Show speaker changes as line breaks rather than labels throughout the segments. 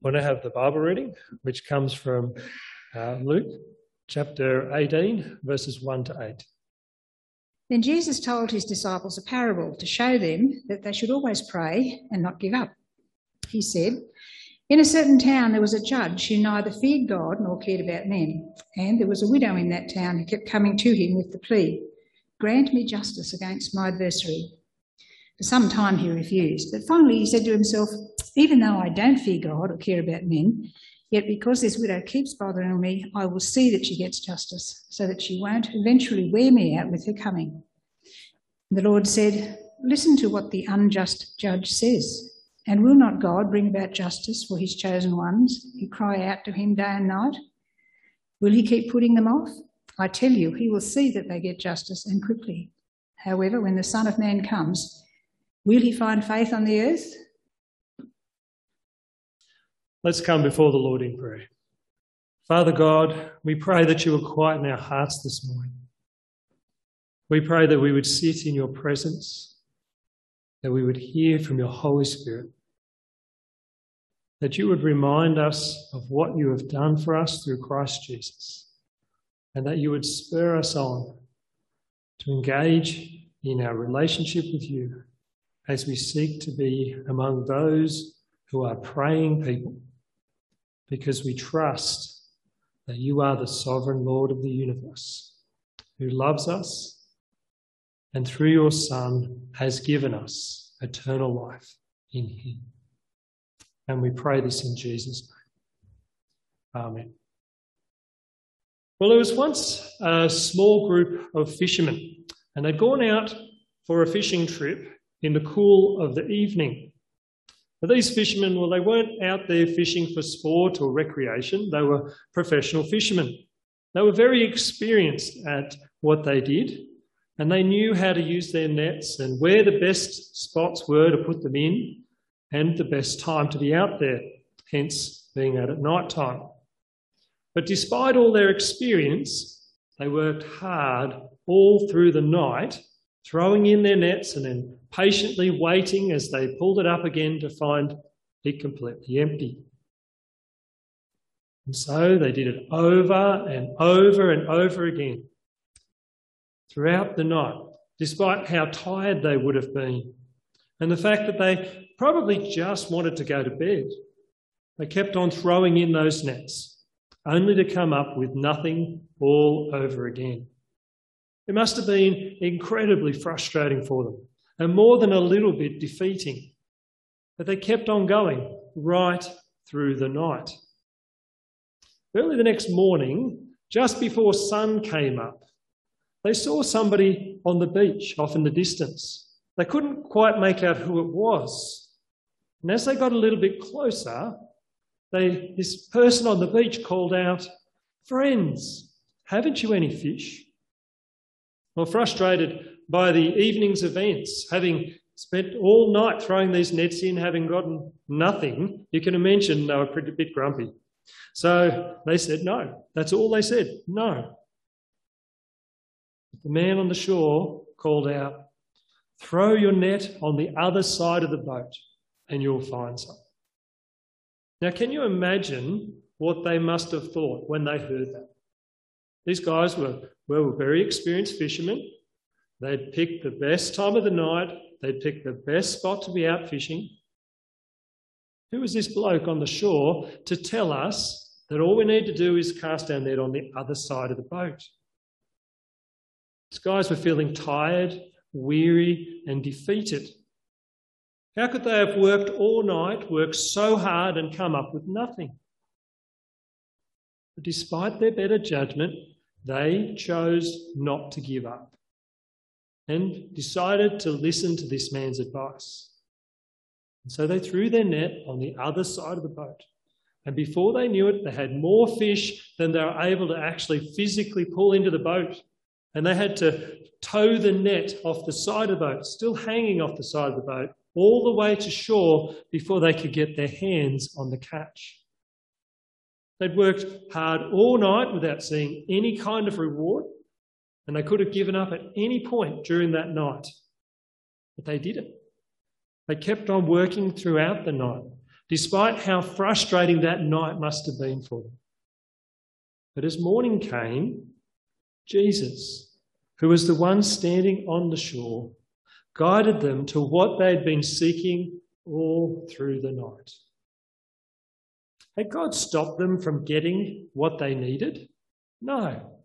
We're going to have the Bible reading, which comes from uh, Luke chapter 18, verses 1 to 8.
Then Jesus told his disciples a parable to show them that they should always pray and not give up. He said, In a certain town there was a judge who neither feared God nor cared about men, and there was a widow in that town who kept coming to him with the plea, Grant me justice against my adversary. For some time he refused, but finally he said to himself, Even though I don't fear God or care about men, yet because this widow keeps bothering me, I will see that she gets justice, so that she won't eventually wear me out with her coming. The Lord said, Listen to what the unjust judge says. And will not God bring about justice for his chosen ones who cry out to him day and night? Will he keep putting them off? I tell you, he will see that they get justice and quickly. However, when the Son of Man comes, Will he find faith on the earth?
Let's come before the Lord in prayer. Father God, we pray that you will quieten our hearts this morning. We pray that we would sit in your presence, that we would hear from your Holy Spirit, that you would remind us of what you have done for us through Christ Jesus, and that you would spur us on to engage in our relationship with you as we seek to be among those who are praying people, because we trust that you are the sovereign Lord of the universe, who loves us and through your Son has given us eternal life in Him. And we pray this in Jesus' name. Amen. Well, there was once a small group of fishermen, and they'd gone out for a fishing trip in the cool of the evening. Now, these fishermen, well, they weren't out there fishing for sport or recreation, they were professional fishermen. They were very experienced at what they did, and they knew how to use their nets and where the best spots were to put them in and the best time to be out there, hence being out at night time. But despite all their experience, they worked hard all through the night throwing in their nets and then patiently waiting as they pulled it up again to find it completely empty. And so they did it over and over and over again throughout the night, despite how tired they would have been. And the fact that they probably just wanted to go to bed. They kept on throwing in those nets, only to come up with nothing all over again. It must have been incredibly frustrating for them and more than a little bit defeating. But they kept on going right through the night. Early the next morning, just before sun came up, they saw somebody on the beach off in the distance. They couldn't quite make out who it was. And as they got a little bit closer, they, this person on the beach called out, Friends, haven't you any fish? Well, frustrated by the evening's events, having spent all night throwing these nets in, having gotten nothing, you can imagine they were pretty bit grumpy. So they said no. That's all they said, no. The man on the shore called out, Throw your net on the other side of the boat and you'll find some. Now, can you imagine what they must have thought when they heard that? These guys were, were very experienced fishermen. They'd picked the best time of the night, they'd picked the best spot to be out fishing. Who was this bloke on the shore to tell us that all we need to do is cast our net on the other side of the boat? These guys were feeling tired, weary, and defeated. How could they have worked all night, worked so hard, and come up with nothing? But despite their better judgment, they chose not to give up and decided to listen to this man's advice. And so they threw their net on the other side of the boat. And before they knew it, they had more fish than they were able to actually physically pull into the boat. And they had to tow the net off the side of the boat, still hanging off the side of the boat, all the way to shore before they could get their hands on the catch. They'd worked hard all night without seeing any kind of reward, and they could have given up at any point during that night. But they didn't. They kept on working throughout the night, despite how frustrating that night must have been for them. But as morning came, Jesus, who was the one standing on the shore, guided them to what they had been seeking all through the night. Had God stopped them from getting what they needed? No.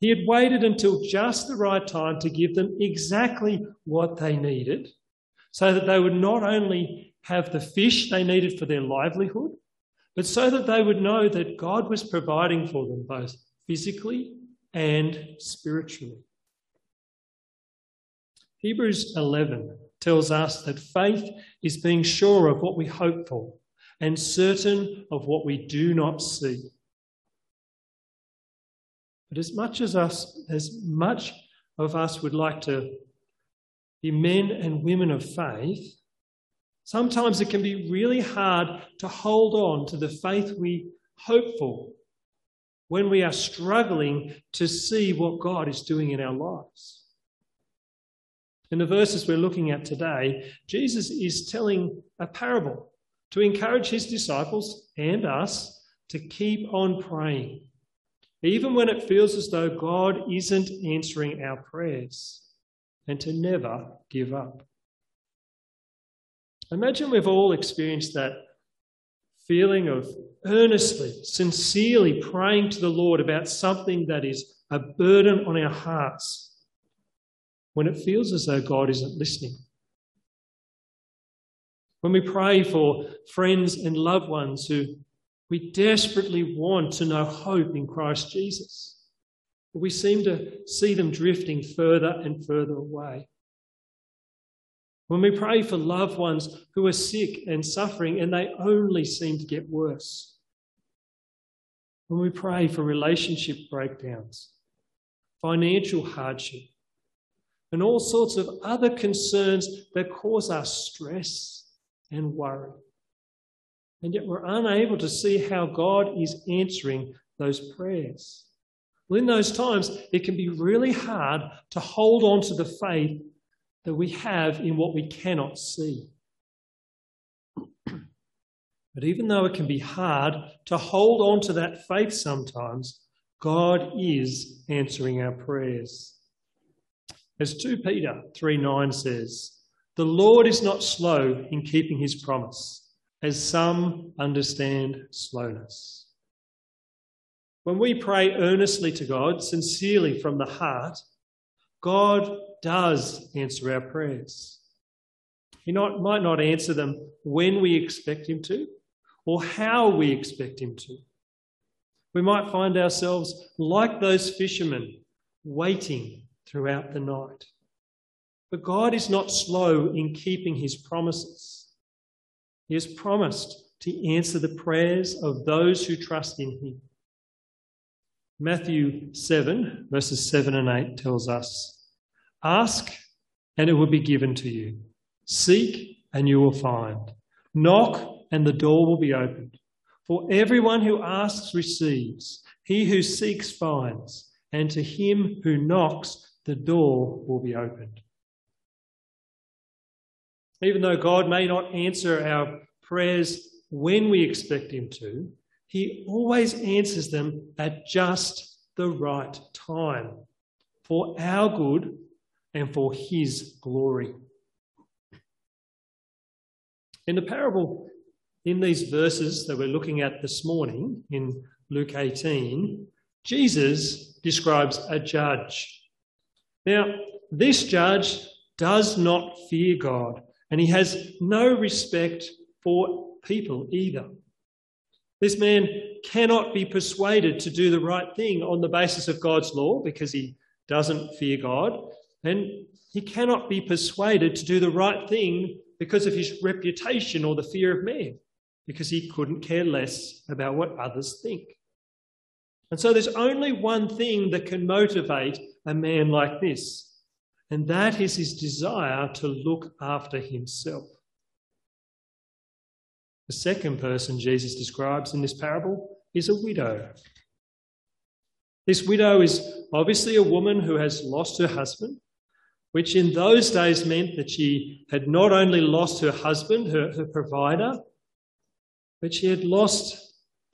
He had waited until just the right time to give them exactly what they needed so that they would not only have the fish they needed for their livelihood, but so that they would know that God was providing for them both physically and spiritually. Hebrews 11 tells us that faith is being sure of what we hope for and certain of what we do not see. But as much as us, as much of us would like to be men and women of faith, sometimes it can be really hard to hold on to the faith we hope for when we are struggling to see what God is doing in our lives. In the verses we're looking at today, Jesus is telling a parable to encourage his disciples and us to keep on praying, even when it feels as though God isn't answering our prayers and to never give up. Imagine we've all experienced that feeling of earnestly, sincerely praying to the Lord about something that is a burden on our hearts when it feels as though God isn't listening. When we pray for friends and loved ones who we desperately want to know hope in Christ Jesus but we seem to see them drifting further and further away. When we pray for loved ones who are sick and suffering and they only seem to get worse. When we pray for relationship breakdowns, financial hardship, and all sorts of other concerns that cause us stress and worry. And yet we're unable to see how God is answering those prayers. Well, in those times, it can be really hard to hold on to the faith that we have in what we cannot see. But even though it can be hard to hold on to that faith sometimes, God is answering our prayers. As 2 Peter 3 9 says, The Lord is not slow in keeping his promise, as some understand slowness. When we pray earnestly to God, sincerely from the heart, God does answer our prayers. He not, might not answer them when we expect Him to or how we expect Him to. We might find ourselves like those fishermen, waiting throughout the night. But God is not slow in keeping His promises. He has promised to answer the prayers of those who trust in Him. Matthew 7, verses 7 and 8 tells us Ask, and it will be given to you. Seek, and you will find. Knock, and the door will be opened. For everyone who asks receives, he who seeks finds, and to him who knocks, the door will be opened. Even though God may not answer our prayers when we expect him to, he always answers them at just the right time for our good and for His glory. In the parable, in these verses that we're looking at this morning in Luke 18, Jesus describes a judge. Now, this judge does not fear God and he has no respect for people either. This man cannot be persuaded to do the right thing on the basis of God's law because he doesn't fear God. And he cannot be persuaded to do the right thing because of his reputation or the fear of man, because he couldn't care less about what others think. And so there's only one thing that can motivate a man like this, and that is his desire to look after himself. The second person Jesus describes in this parable is a widow. This widow is obviously a woman who has lost her husband, which in those days meant that she had not only lost her husband, her, her provider, but she had lost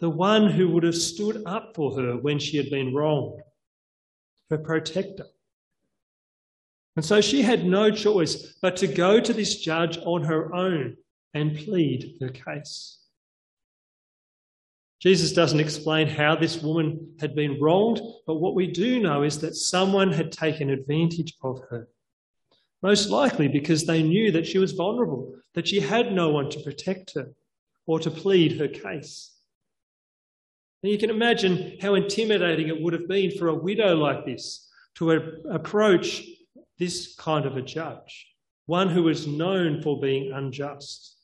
the one who would have stood up for her when she had been wronged, her protector. And so she had no choice but to go to this judge on her own and plead her case. Jesus doesn't explain how this woman had been wronged, but what we do know is that someone had taken advantage of her. Most likely because they knew that she was vulnerable, that she had no one to protect her or to plead her case. And you can imagine how intimidating it would have been for a widow like this to approach this kind of a judge, one who was known for being unjust.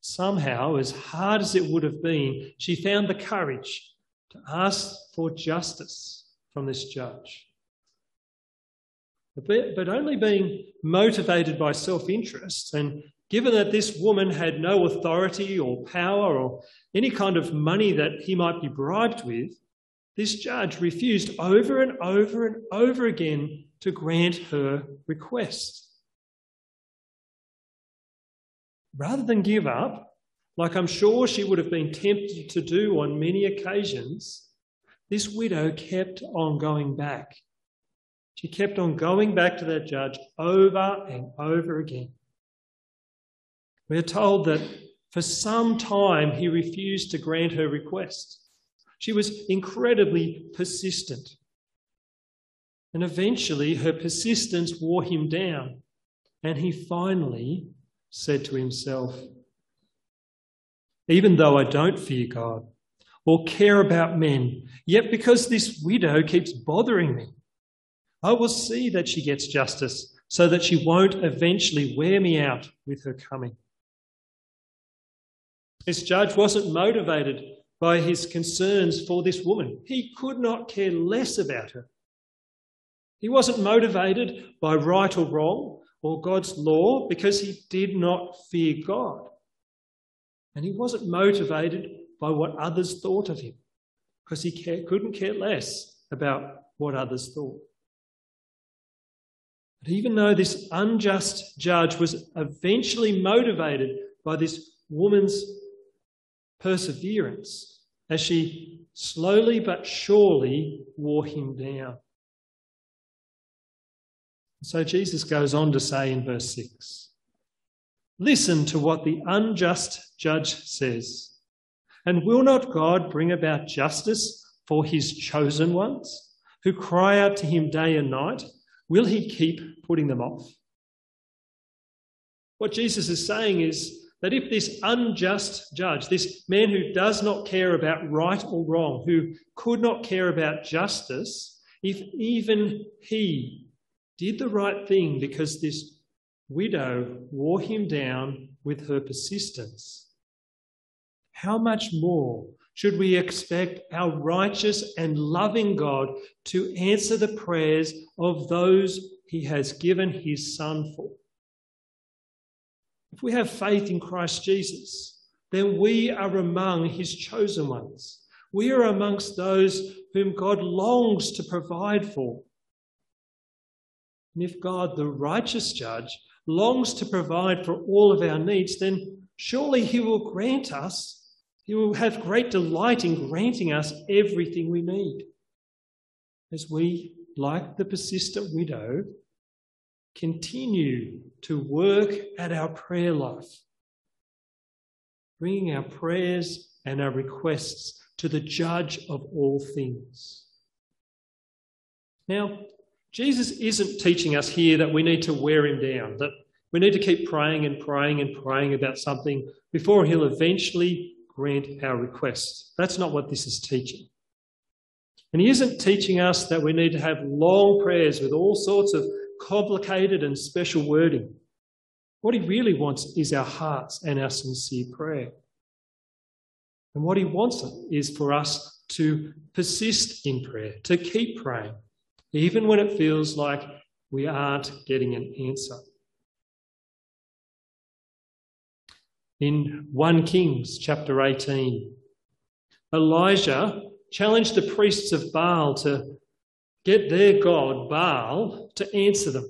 Somehow, as hard as it would have been, she found the courage to ask for justice from this judge. But only being motivated by self interest, and given that this woman had no authority or power or any kind of money that he might be bribed with, this judge refused over and over and over again to grant her request. rather than give up, like I'm sure she would have been tempted to do on many occasions, this widow kept on going back. She kept on going back to that judge over and over again. We're told that for some time he refused to grant her request. She was incredibly persistent. And eventually her persistence wore him down, and he finally said to himself, Even though I don't fear God or care about men, yet because this widow keeps bothering me, I will see that she gets justice so that she won't eventually wear me out with her coming. This judge wasn't motivated by his concerns for this woman. He could not care less about her. He wasn't motivated by right or wrong or God's law because he did not fear God. And he wasn't motivated by what others thought of him because he care, couldn't care less about what others thought. But even though this unjust judge was eventually motivated by this woman's perseverance as she slowly but surely wore him down. So Jesus goes on to say in verse 6 Listen to what the unjust judge says. And will not God bring about justice for his chosen ones who cry out to him day and night? Will he keep putting them off? What Jesus is saying is that if this unjust judge, this man who does not care about right or wrong, who could not care about justice, if even he did the right thing because this widow wore him down with her persistence, how much more should we expect our righteous and loving God to answer the prayers of those he has given his Son for? If we have faith in Christ Jesus, then we are among his chosen ones. We are amongst those whom God longs to provide for. And if God, the righteous judge, longs to provide for all of our needs, then surely he will grant us, he will have great delight in granting us everything we need. As we, like the persistent widow, continue to work at our prayer life, bringing our prayers and our requests to the judge of all things. Now, Jesus isn't teaching us here that we need to wear him down, that we need to keep praying and praying and praying about something before he'll eventually grant our request. That's not what this is teaching. And he isn't teaching us that we need to have long prayers with all sorts of complicated and special wording. What he really wants is our hearts and our sincere prayer. And what he wants is for us to persist in prayer, to keep praying, even when it feels like we aren't getting an answer. In 1 Kings chapter 18, Elijah challenged the priests of Baal to get their God, Baal, to answer them.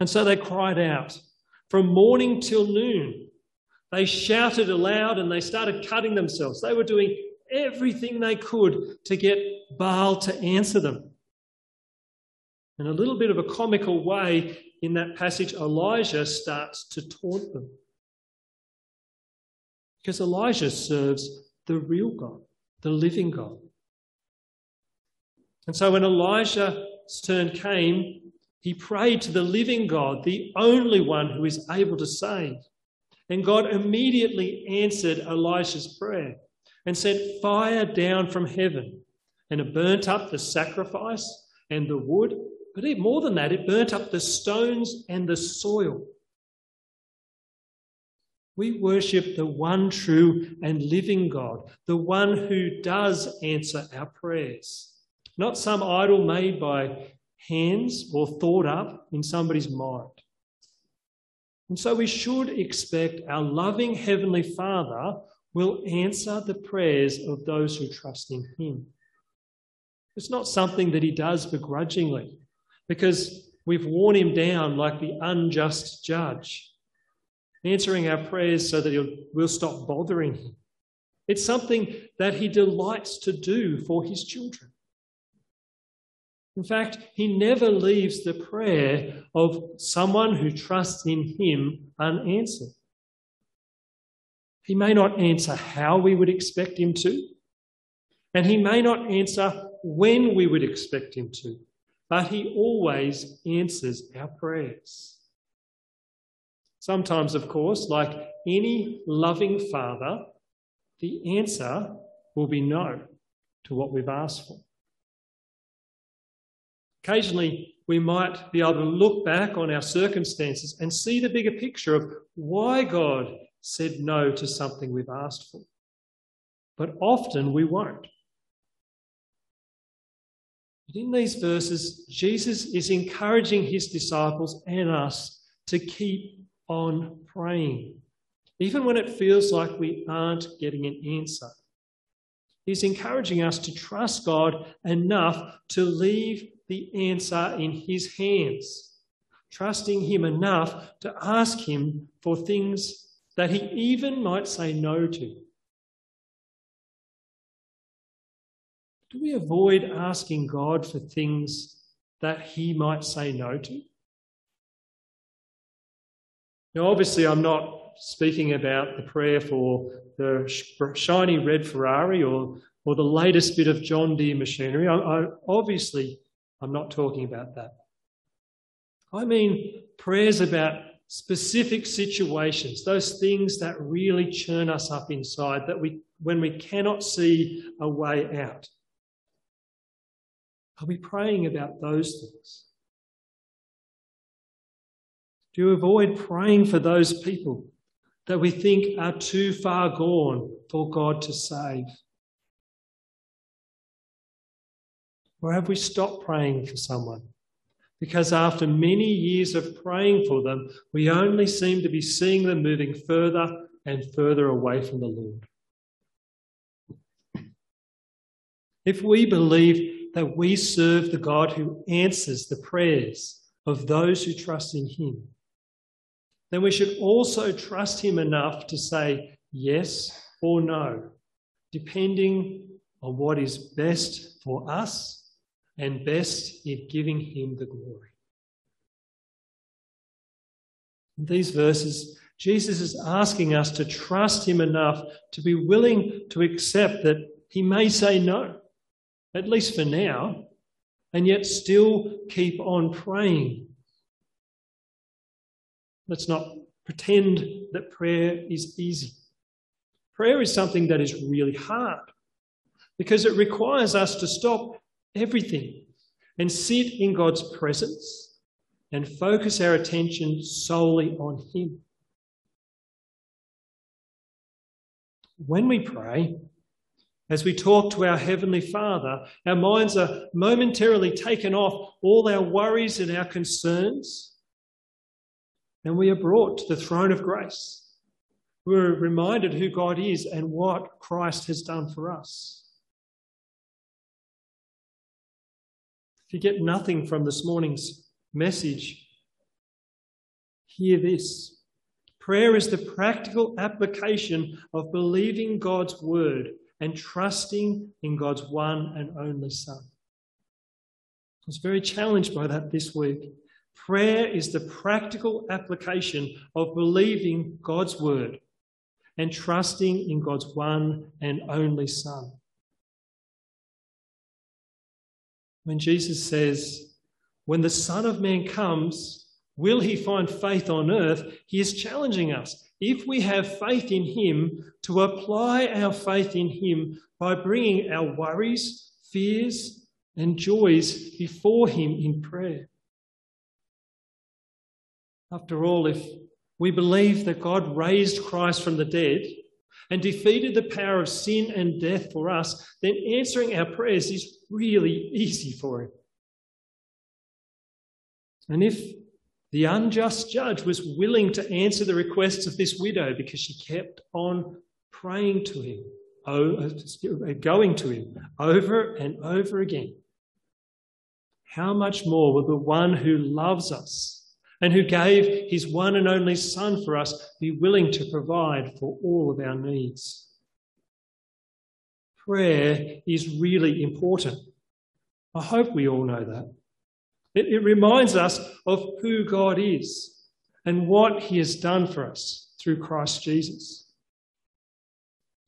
And so they cried out from morning till noon They shouted aloud and they started cutting themselves. They were doing everything they could to get Baal to answer them. In a little bit of a comical way, in that passage, Elijah starts to taunt them. Because Elijah serves the real God, the living God. And so when Elijah's turn came, he prayed to the living God, the only one who is able to save. And God immediately answered Elisha's prayer and sent fire down from heaven. And it burnt up the sacrifice and the wood. But even more than that, it burnt up the stones and the soil. We worship the one true and living God, the one who does answer our prayers, not some idol made by hands or thought up in somebody's mind. And so we should expect our loving Heavenly Father will answer the prayers of those who trust in Him. It's not something that He does begrudgingly because we've worn Him down like the unjust judge, answering our prayers so that we'll stop bothering Him. It's something that He delights to do for His children. In fact, he never leaves the prayer of someone who trusts in him unanswered. He may not answer how we would expect him to, and he may not answer when we would expect him to, but he always answers our prayers. Sometimes, of course, like any loving father, the answer will be no to what we've asked for. Occasionally, we might be able to look back on our circumstances and see the bigger picture of why God said no to something we've asked for. But often we won't. But in these verses, Jesus is encouraging his disciples and us to keep on praying, even when it feels like we aren't getting an answer. He's encouraging us to trust God enough to leave the answer in his hands, trusting him enough to ask him for things that he even might say no to. Do we avoid asking God for things that he might say no to? Now, obviously, I'm not speaking about the prayer for the shiny red Ferrari or, or the latest bit of John Deere machinery. I, I, obviously, I'm not talking about that. I mean prayers about specific situations, those things that really churn us up inside, that we, when we cannot see a way out. Are we praying about those things? Do you avoid praying for those people that we think are too far gone for God to save? Or have we stopped praying for someone? Because after many years of praying for them, we only seem to be seeing them moving further and further away from the Lord. If we believe that we serve the God who answers the prayers of those who trust in Him, then we should also trust Him enough to say yes or no, depending on what is best for us and best in giving him the glory. In these verses, Jesus is asking us to trust him enough to be willing to accept that he may say no, at least for now, and yet still keep on praying. Let's not pretend that prayer is easy. Prayer is something that is really hard because it requires us to stop everything and sit in God's presence and focus our attention solely on Him. When we pray, as we talk to our Heavenly Father, our minds are momentarily taken off all our worries and our concerns, and we are brought to the throne of grace. We're reminded who God is and what Christ has done for us. If you get nothing from this morning's message, hear this. Prayer is the practical application of believing God's word and trusting in God's one and only Son. I was very challenged by that this week. Prayer is the practical application of believing God's word and trusting in God's one and only Son. When Jesus says, When the Son of Man comes, will he find faith on earth? He is challenging us. If we have faith in him, to apply our faith in him by bringing our worries, fears, and joys before him in prayer. After all, if we believe that God raised Christ from the dead and defeated the power of sin and death for us, then answering our prayers is really easy for him. And if the unjust judge was willing to answer the requests of this widow because she kept on praying to him, going to him over and over again, how much more will the one who loves us and who gave his one and only Son for us be willing to provide for all of our needs? Prayer is really important. I hope we all know that. It, it reminds us of who God is and what he has done for us through Christ Jesus.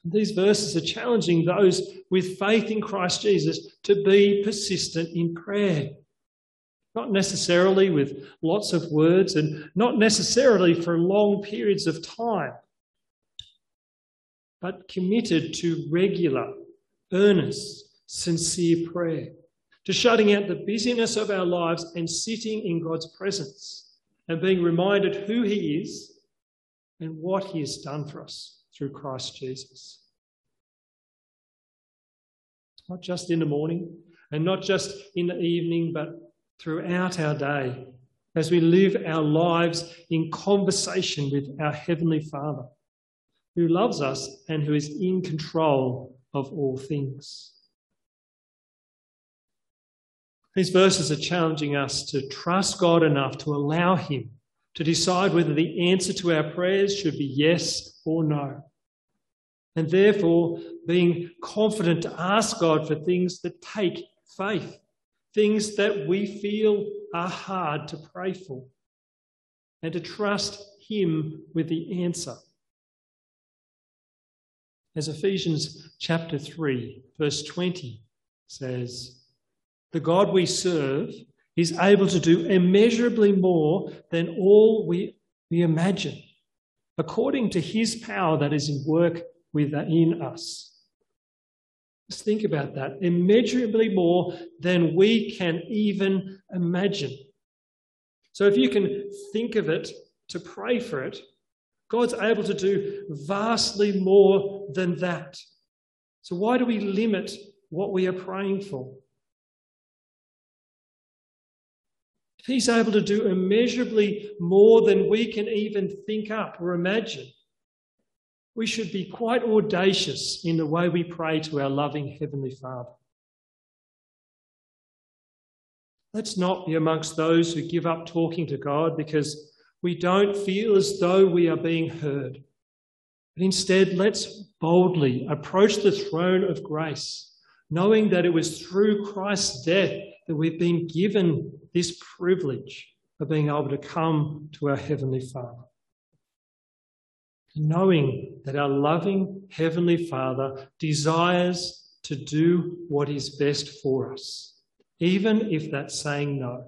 These verses are challenging those with faith in Christ Jesus to be persistent in prayer. Not necessarily with lots of words and not necessarily for long periods of time, but committed to regular, earnest, sincere prayer to shutting out the busyness of our lives and sitting in God's presence and being reminded who He is and what He has done for us through Christ Jesus. Not just in the morning and not just in the evening, but throughout our day as we live our lives in conversation with our Heavenly Father who loves us and who is in control of all things. These verses are challenging us to trust God enough to allow Him to decide whether the answer to our prayers should be yes or no. And therefore, being confident to ask God for things that take faith, things that we feel are hard to pray for, and to trust Him with the answer. As Ephesians chapter 3, verse 20 says, the God we serve is able to do immeasurably more than all we, we imagine, according to his power that is in work within us. Just think about that. Immeasurably more than we can even imagine. So if you can think of it to pray for it, God's able to do vastly more than that. So why do we limit what we are praying for? He's able to do immeasurably more than we can even think up or imagine, we should be quite audacious in the way we pray to our loving Heavenly Father. Let's not be amongst those who give up talking to God because we don't feel as though we are being heard. But instead, let's boldly approach the throne of grace, knowing that it was through Christ's death that we've been given this privilege of being able to come to our Heavenly Father. Knowing that our loving Heavenly Father desires to do what is best for us, even if that's saying no.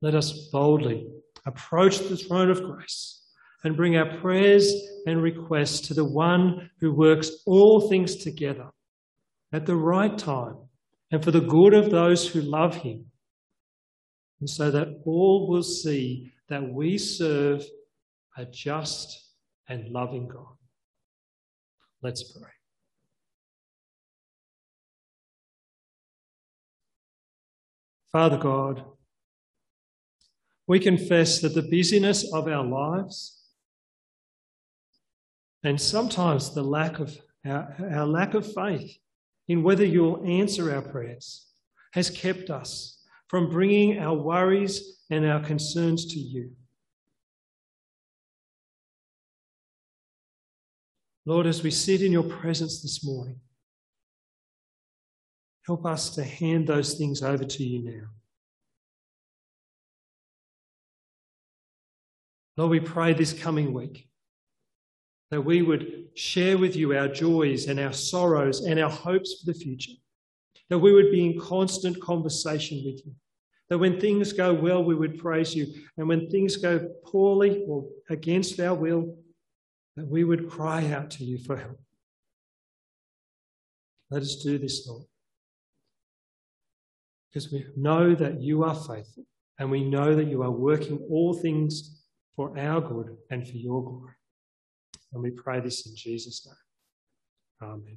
Let us boldly approach the throne of grace and bring our prayers and requests to the one who works all things together at the right time and for the good of those who love him, and so that all will see that we serve a just and loving God. Let's pray. Father God, we confess that the busyness of our lives and sometimes the lack of our, our lack of faith in whether you'll answer our prayers has kept us from bringing our worries and our concerns to you. Lord, as we sit in your presence this morning, help us to hand those things over to you now. Lord, we pray this coming week that we would share with you our joys and our sorrows and our hopes for the future, that we would be in constant conversation with you, that when things go well, we would praise you, and when things go poorly or against our will, that we would cry out to you for help. Let us do this, Lord, because we know that you are faithful and we know that you are working all things for our good and for your glory. And we pray this in Jesus' name. Amen.